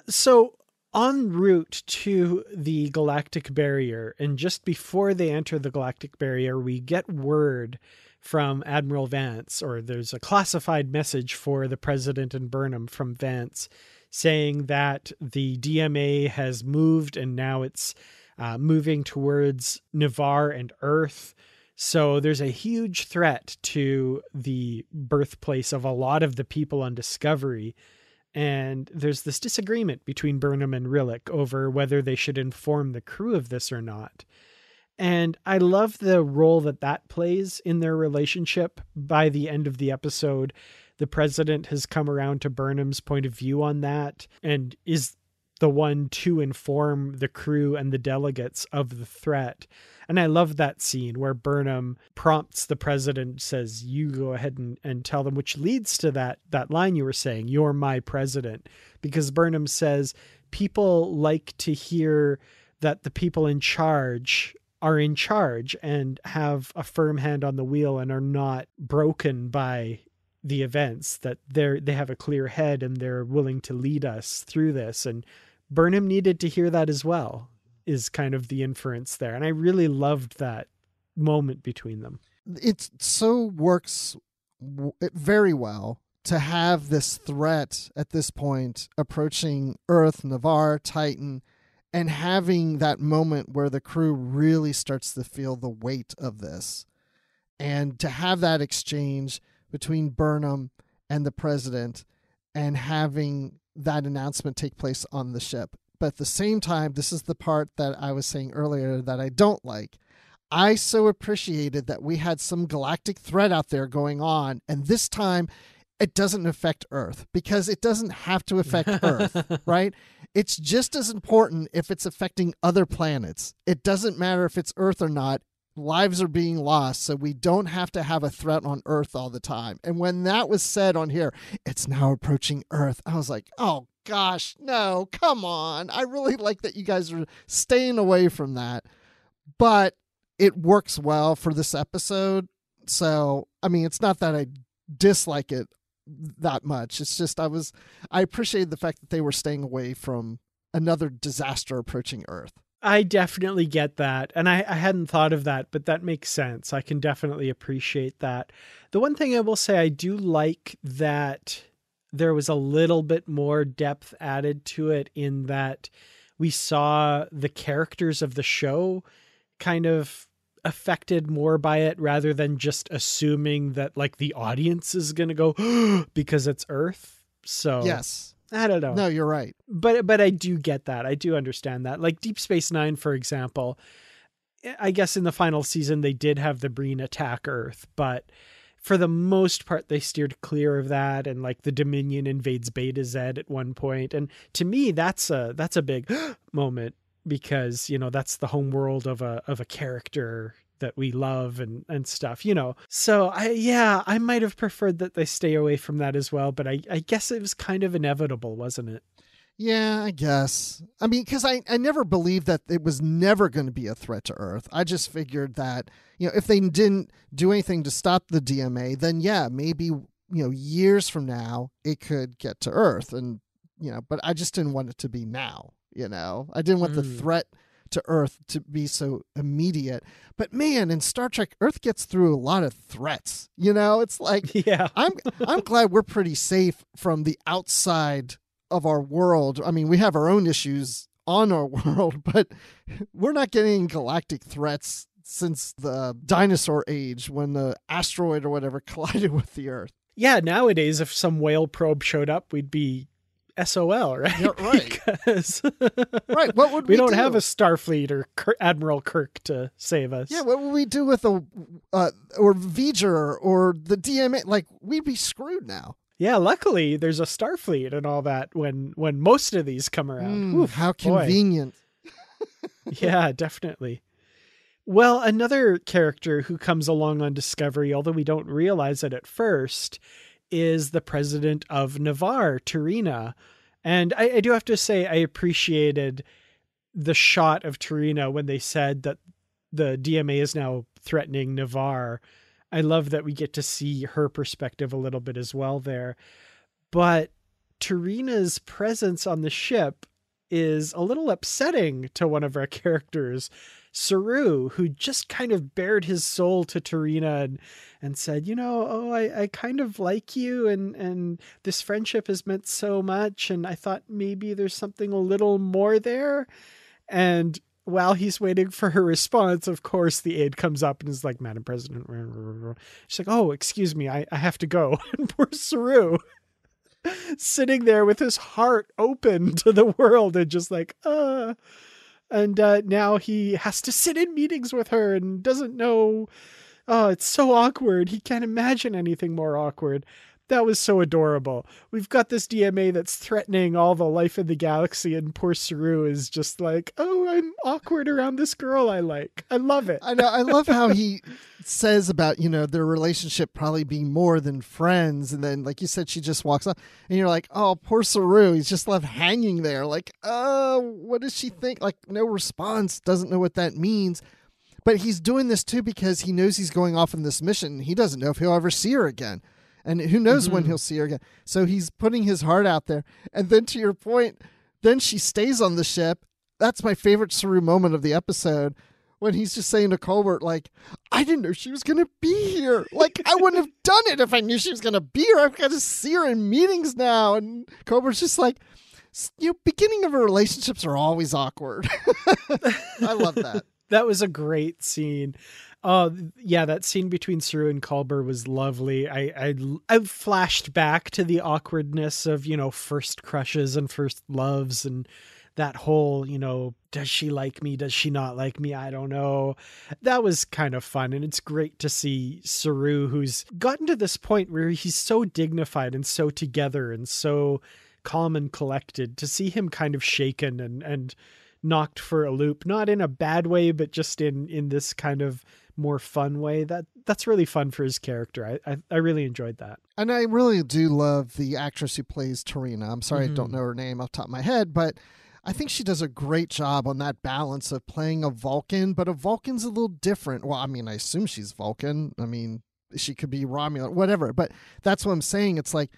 So en route to the galactic barrier, and just before they enter the galactic barrier, we get word from Admiral Vance, or there's a classified message for the President and Burnham from Vance saying that the DMA has moved and now it's uh, moving towards Ni'Var and Earth. So there's a huge threat to the birthplace of a lot of the people on Discovery and there's this disagreement between Burnham and Rillak over whether they should inform the crew of this or not. And I love the role that that plays in their relationship. By the end of the episode, the president has come around to Burnham's point of view on that and is the one to inform the crew and the delegates of the threat. And I love that scene where Burnham prompts the president, says, You go ahead and, and tell them, which leads to that that line you were saying, You're my president. Because Burnham says people like to hear that the people in charge are in charge and have a firm hand on the wheel and are not broken by the events that they're they have a clear head and they're willing to lead us through this. And Burnham needed to hear that as well is kind of the inference there. And I really loved that moment between them. It so works very well to have this threat at this point approaching Earth, Ni'Var, Titan, and having that moment where the crew really starts to feel the weight of this. And to have that exchange between Burnham and the president and having that announcement take place on the ship. But at the same time, this is the part that I was saying earlier that I don't like. I so appreciated that we had some galactic threat out there going on, and this time it doesn't affect Earth because it doesn't have to affect Earth, right? It's just as important if it's affecting other planets. It doesn't matter if it's Earth or not. Lives are being lost, so we don't have to have a threat on Earth all the time. And when that was said on here, it's now approaching Earth, I was like, oh gosh, no, come on. I really like that you guys are staying away from that. But it works well for this episode. So, I mean, it's not that I dislike it that much. It's just I was I appreciated the fact that they were staying away from another disaster approaching Earth. I definitely get that. And I, I hadn't thought of that, but that makes sense. I can definitely appreciate that. The one thing I will say I do like that there was a little bit more depth added to it in that we saw the characters of the show kind of affected more by it rather than just assuming that like the audience is going to go because it's earth? So yes. I don't know. No you're right. But but i do get that. I do understand that. Like deep space nine for example i guess in the final season they did have the breen attack earth but for the most part they steered clear of that and like the dominion invades Betazed at one point and to me that's a that's a big moment because you know that's the home world of a of a character that we love and and stuff you know. So i yeah i might have preferred that they stay away from that as well but i i guess it was kind of inevitable wasn't it? Yeah i guess. I mean because i i never believed that it was never going to be a threat to earth. I just figured that you know if they didn't do anything to stop the dma then yeah maybe you know years from now it could get to earth and you know but i just didn't want it to be now you know, I didn't want mm. the threat to Earth to be so immediate. But man, in Star Trek, Earth gets through a lot of threats. You know, it's like yeah, I'm I'm glad we're pretty safe from the outside of our world. I mean, we have our own issues on our world, but we're not getting galactic threats since the dinosaur age when the asteroid or whatever collided with the Earth. Yeah, nowadays if some whale probe showed up, we'd be SOL, right? Yeah, right. Because right. What would we, we don't do? have a Starfleet or K- Admiral Kirk to save us? Yeah. What would we do with a uh, or V'ger or the DMA? Like we'd be screwed now. Yeah. Luckily, there's a Starfleet and all that when when most of these come around. Mm, Oof, how convenient. yeah, definitely. Well, another character who comes along on Discovery, although we don't realize it at first, is the president of Ni'Var, T'Rina. And I, I, do have to say, I appreciated the shot of T'Rina when they said that the DMA is now threatening Ni'Var. I love that we get to see her perspective a little bit as well there. But T'Rina's presence on the ship is a little upsetting to one of our characters Saru, who just kind of bared his soul to T'Rina and, and said, you know, oh, I, I kind of like you and, and this friendship has meant so much. And I thought maybe there's something a little more there. And while he's waiting for her response, of course, the aide comes up and is like, Madam President. She's like, oh, excuse me, I, I have to go. And poor Saru sitting there with his heart open to the world and just like, uh and uh, now he has to sit in meetings with her and doesn't know. Oh, it's so awkward. He can't imagine anything more awkward. That was so adorable. We've got this DMA that's threatening all the life in the galaxy, and poor Saru is just like, "Oh, I'm awkward around this girl I like. I love it." I know. I love how he says about you know their relationship probably being more than friends, and then like you said, she just walks up, and you're like, "Oh, poor Saru. He's just left hanging there. Like, oh, what does she think? Like, no response. Doesn't know what that means." But he's doing this too because he knows he's going off on this mission. He doesn't know if he'll ever see her again. And who knows mm-hmm. when he'll see her again. So he's putting his heart out there. And then to your point, then she stays on the ship. That's my favorite Saru moment of the episode when he's just saying to Culber, like, I didn't know she was going to be here. Like, I wouldn't have done it if I knew she was going to be here. I've got to see her in meetings now. And Culber's just like, you know, beginning of relationships are always awkward. I love that. That was a great scene. Oh yeah, that scene between Saru and Culber was lovely. I, I I flashed back to the awkwardness of you know first crushes and first loves and that whole you know does she like me does she not like me I don't know. That was kind of fun and it's great to see Saru who's gotten to this point where he's so dignified and so together and so calm and collected to see him kind of shaken and and knocked for a loop not in a bad way but just in in this kind of more fun way. That that's really fun for his character. I I, I really enjoyed that. And I really do love the actress who plays T'Rina. I'm sorry mm-hmm. I don't mm-hmm. know her name off top of my head, but I think she does a great job on that balance of playing a Vulcan, but a Vulcan's a little different. Well, I mean, I assume she's Vulcan. I mean, she could be Romulan, whatever. But that's what I'm saying. It's like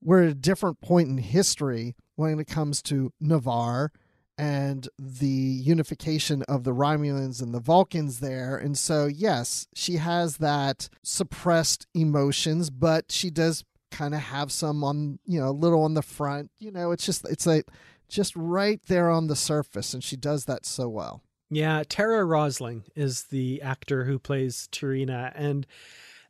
we're at a different point in history when it comes to Ni'Var and the unification of the Romulans and the Vulcans there. And so, yes, she has that suppressed emotions, but she does kind of have some on, you know, a little on the front. You know, it's just, it's like just right there on the surface. And she does that so well. Yeah. Tara Rosling is the actor who plays T'Rina. And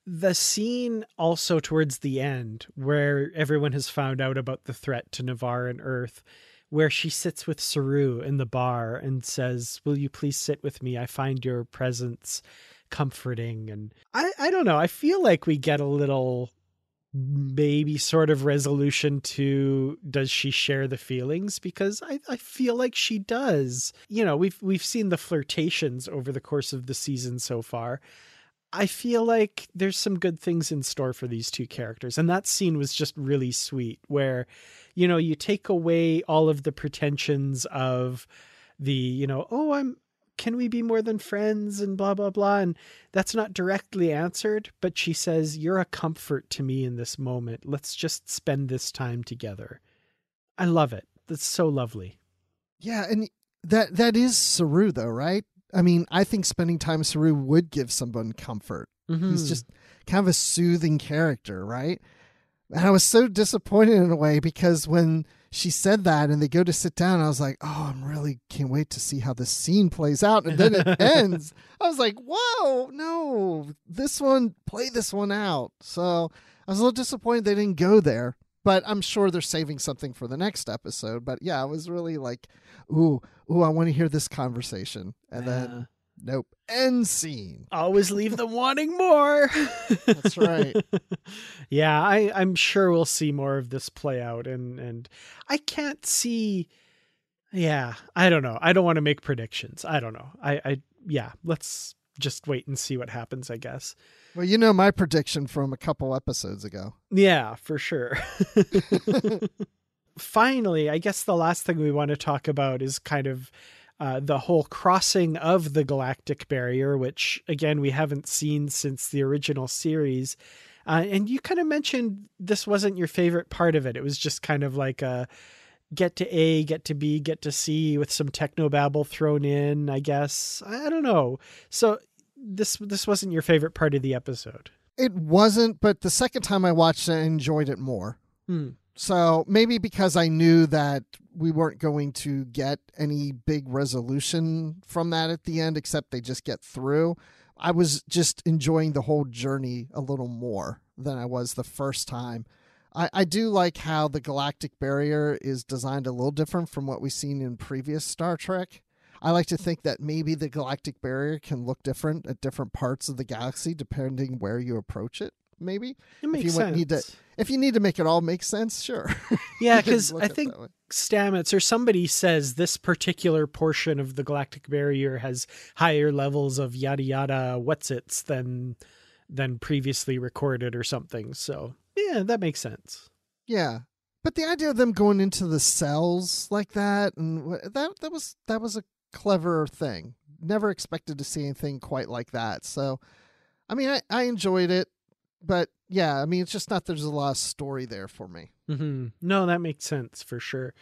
the scene also towards the end where everyone has found out about the threat to Ni'Var and Earth where she sits with Saru in the bar and says, Will you please sit with me? I find your presence comforting. And I, I don't know. I feel like we get a little maybe sort of resolution to does she share the feelings because I, I feel like she does you know we've we've seen the flirtations over the course of the season so far I feel like there's some good things in store for these two characters. And that scene was just really sweet, where, you know, you take away all of the pretensions of the, you know, oh, I'm, can we be more than friends and blah, blah, blah. And that's not directly answered, but she says, You're a comfort to me in this moment. Let's just spend this time together. I love it. That's so lovely. Yeah. And that, that is Saru, though, right? I mean, I think spending time with Saru would give someone comfort. Mm-hmm. He's just kind of a soothing character, right? And I was so disappointed in a way because when she said that and they go to sit down, I was like, oh, I'm really can't wait to see how this scene plays out. And then it ends. I was like, whoa, no, this one, play this one out. So I was a little disappointed they didn't go there, but I'm sure they're saving something for the next episode. But yeah, I was really like, ooh, ooh, I want to hear this conversation. And then, nope, end scene. Always leave them wanting more. That's right. yeah, I, I'm sure we'll see more of this play out. And, and I can't see. Yeah, I don't know. I don't want to make predictions. I don't know. I, I, yeah, let's just wait and see what happens, I guess. Well, you know my prediction from a couple episodes ago. Yeah, for sure finally, I guess the last thing we want to talk about is kind of uh, the whole crossing of the galactic barrier, which again we haven't seen since the original series. Uh, and you kind of mentioned this wasn't your favorite part of it. It was just kind of like a get to A, get to B, get to C with some technobabble thrown in. I guess I don't know. So this this wasn't your favorite part of the episode. It wasn't, but the second time I watched it, I enjoyed it more. Hmm. So maybe because I knew that we weren't going to get any big resolution from that at the end, except they just get through, I was just enjoying the whole journey a little more than I was the first time. I, I do like how the galactic barrier is designed a little different from what we've seen in previous Star Trek. I like to think that maybe the galactic barrier can look different at different parts of the galaxy depending where you approach it maybe. It makes if you sense. Need to, if you need to make it all make sense, sure. Yeah, because I think. Stamets or somebody says this particular portion of the galactic barrier has higher levels of yada yada what's its than than previously recorded or something. So yeah, that makes sense. Yeah, but the idea of them going into the cells like that and that that was that was a clever thing. Never expected to see anything quite like that. So, I mean, I I enjoyed it, but yeah, I mean, it's just not there's a lot of story there for me. hmm No, that makes sense for sure.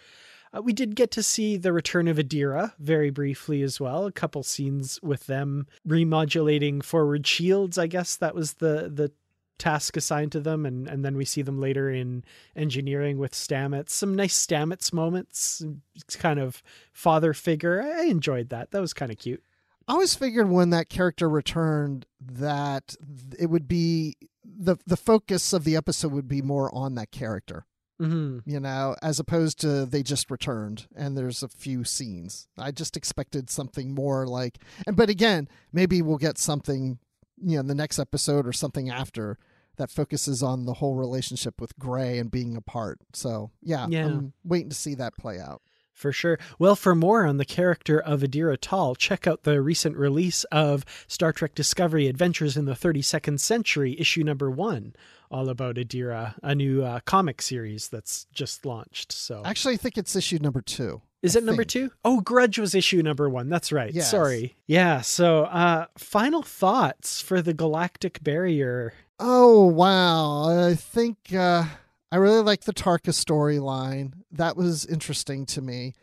Uh, we did get to see the return of Adira very briefly as well. A couple scenes with them remodulating forward shields. I guess that was the the task assigned to them, and and then we see them later in engineering with Stamets. Some nice Stamets moments. It's kind of father figure. I enjoyed that. That was kind of cute. I always figured when that character returned that it would be the the focus of the episode would be more on that character. hmm you know, as opposed to they just returned and there's a few scenes. I just expected something more like, and but again, maybe we'll get something, you know, in the next episode or something after that focuses on the whole relationship with Gray and being apart. So yeah, Yeah. I'm waiting to see that play out. For sure. Well, for more on the character of Adira Tal, check out the recent release of Star Trek Discovery Adventures in the 32nd Century, issue number one, all about Adira, a new uh, comic series that's just launched. So, Actually, I think it's issue number two. is I it number think. two? Oh, Grudge was issue number one. That's right. Yes. Sorry. Yeah. So, uh, final thoughts for the Galactic Barrier. Oh wow! I think uh, I really like the Tarka storyline. That was interesting to me,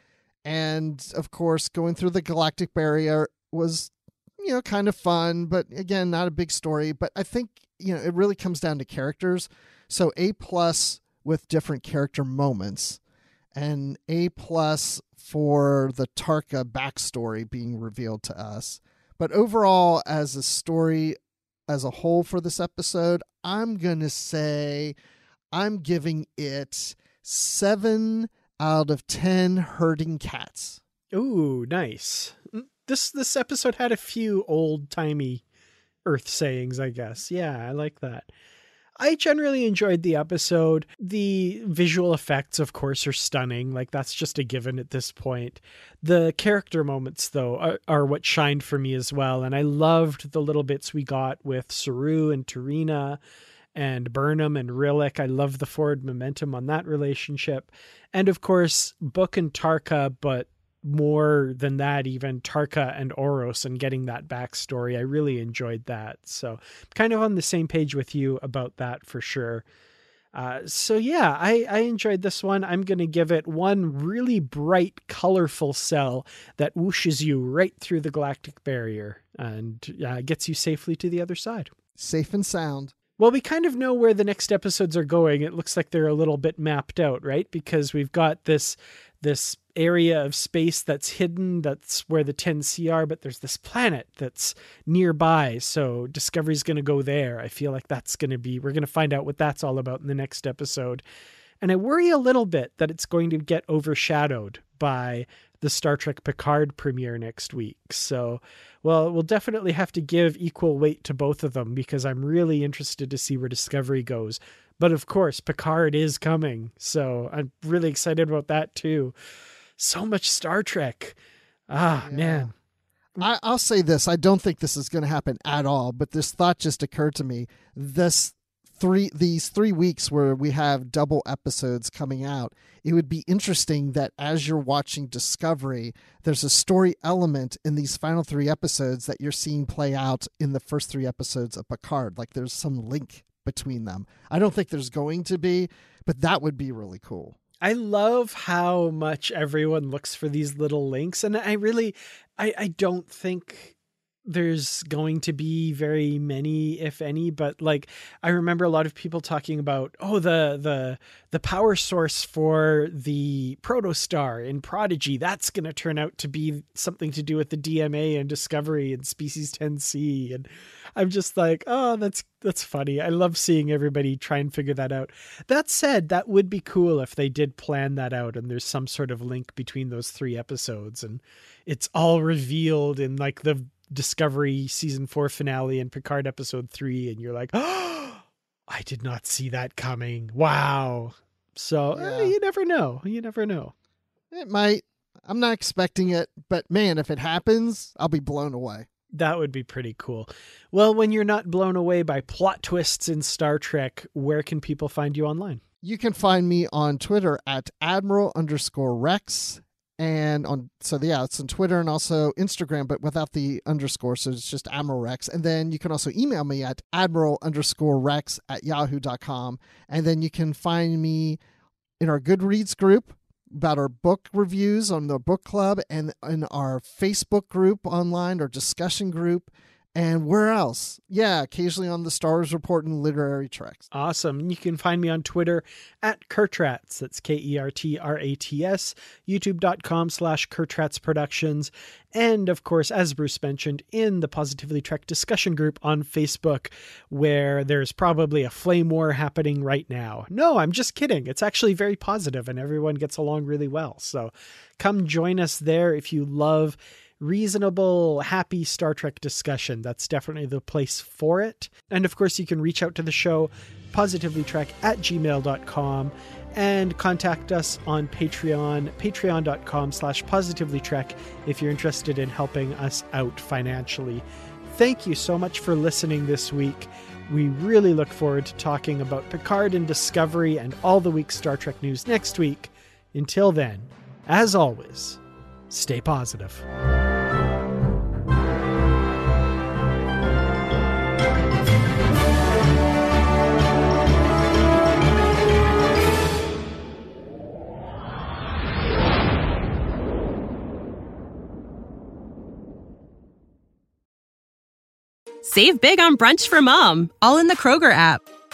and of course, going through the Galactic Barrier was, you know, kind of fun. But again, not a big story. But I think you know it really comes down to characters. So A plus with different character moments, and A plus for the Tarka backstory being revealed to us. But overall, as a story as a whole for this episode, I'm going to say I'm giving it seven out of 10 herding cats. Ooh, nice. Mm, This this episode had a few old timey Earth sayings, I guess. Yeah, I like that. I generally enjoyed the episode. The visual effects, of course, are stunning. Like that's just a given at this point. The character moments, though, are, are what shined for me as well. And I loved the little bits we got with Saru and T'Rina and Burnham and Rillak. I love the forward momentum on that relationship. And of course, Book and Tarka, but more than that, even Tarka and Oros and getting that backstory. I really enjoyed that. So, kind of on the same page with you about that for sure. Uh, so yeah, I, I enjoyed this one. I'm going to give it one really bright, colorful cell that whooshes you right through the galactic barrier and uh, gets you safely to the other side. Safe and sound. Well, we kind of know where the next episodes are going. It looks like they're a little bit mapped out, right? Because we've got this this area of space that's hidden, that's where the 10C are, but there's this planet that's nearby. So Discovery's going to go there. I feel like that's going to be we're going to find out what that's all about in the next episode. And I worry a little bit that it's going to get overshadowed by the Star Trek Picard premiere next week. So, well, we'll definitely have to give equal weight to both of them because I'm really interested to see where Discovery goes. But of course, Picard is coming. So I'm really excited about that too. So much Star Trek. Ah, Yeah. man. I, I'll say this. I don't think this is going to happen at all, but this thought just occurred to me. This three these three weeks where we have double episodes coming out it would be interesting that as you're watching discovery there's a story element in these final three episodes that you're seeing play out in the first three episodes of picard like there's some link between them i don't think there's going to be but that would be really cool I love how much everyone looks for these little links. And I really I, I don't think there's going to be very many if any but like i remember a lot of people talking about oh the the the power source for the protostar in prodigy that's going to turn out to be something to do with the dma and discovery and species 10c and i'm just like oh that's that's funny. I love seeing everybody try and figure that out. That said that would be cool if they did plan that out and there's some sort of link between those three episodes and it's all revealed in like the Discovery season four finale and Picard episode three, and you're like, oh, I did not see that coming. Wow. So uh, Yeah. you never know. You never know. It might. I'm not expecting it, but man, if it happens, I'll be blown away. That would be pretty cool. Well, when you're not blown away by plot twists in Star Trek, where can people find you online? You can find me on Twitter at Admiral underscore Rex. And on, so yeah, it's on Twitter and also Instagram, but without the underscore. So it's just Admiral Rex. And then you can also email me at Admiral underscore Rex at yahoo.com. And then you can find me in our Goodreads group about our book reviews on the book club and in our Facebook group online, our discussion group. And where else? Yeah, occasionally on the Stars Report and Literary Treks. Awesome. You can find me on Twitter at Kertrats. That's K E R T R A T S, youtube.com slash Kertrats Productions. And of course, as Bruce mentioned, in the Positively Trek discussion group on Facebook, where there's probably a flame war happening right now. No, I'm just kidding. It's actually very positive and everyone gets along really well. So come join us there if you love reasonable, happy Star Trek discussion. That's definitely the place for it. And of course, you can reach out to the show, positivelytrek at gmail.com, and contact us on Patreon, patreon.com slash positivelytrek, if you're interested in helping us out financially. Thank you so much for listening this week. We really look forward to talking about Picard and Discovery and all the week's Star Trek news next week. Until then, as always, stay positive. Save big on brunch for mom, all in the Kroger app.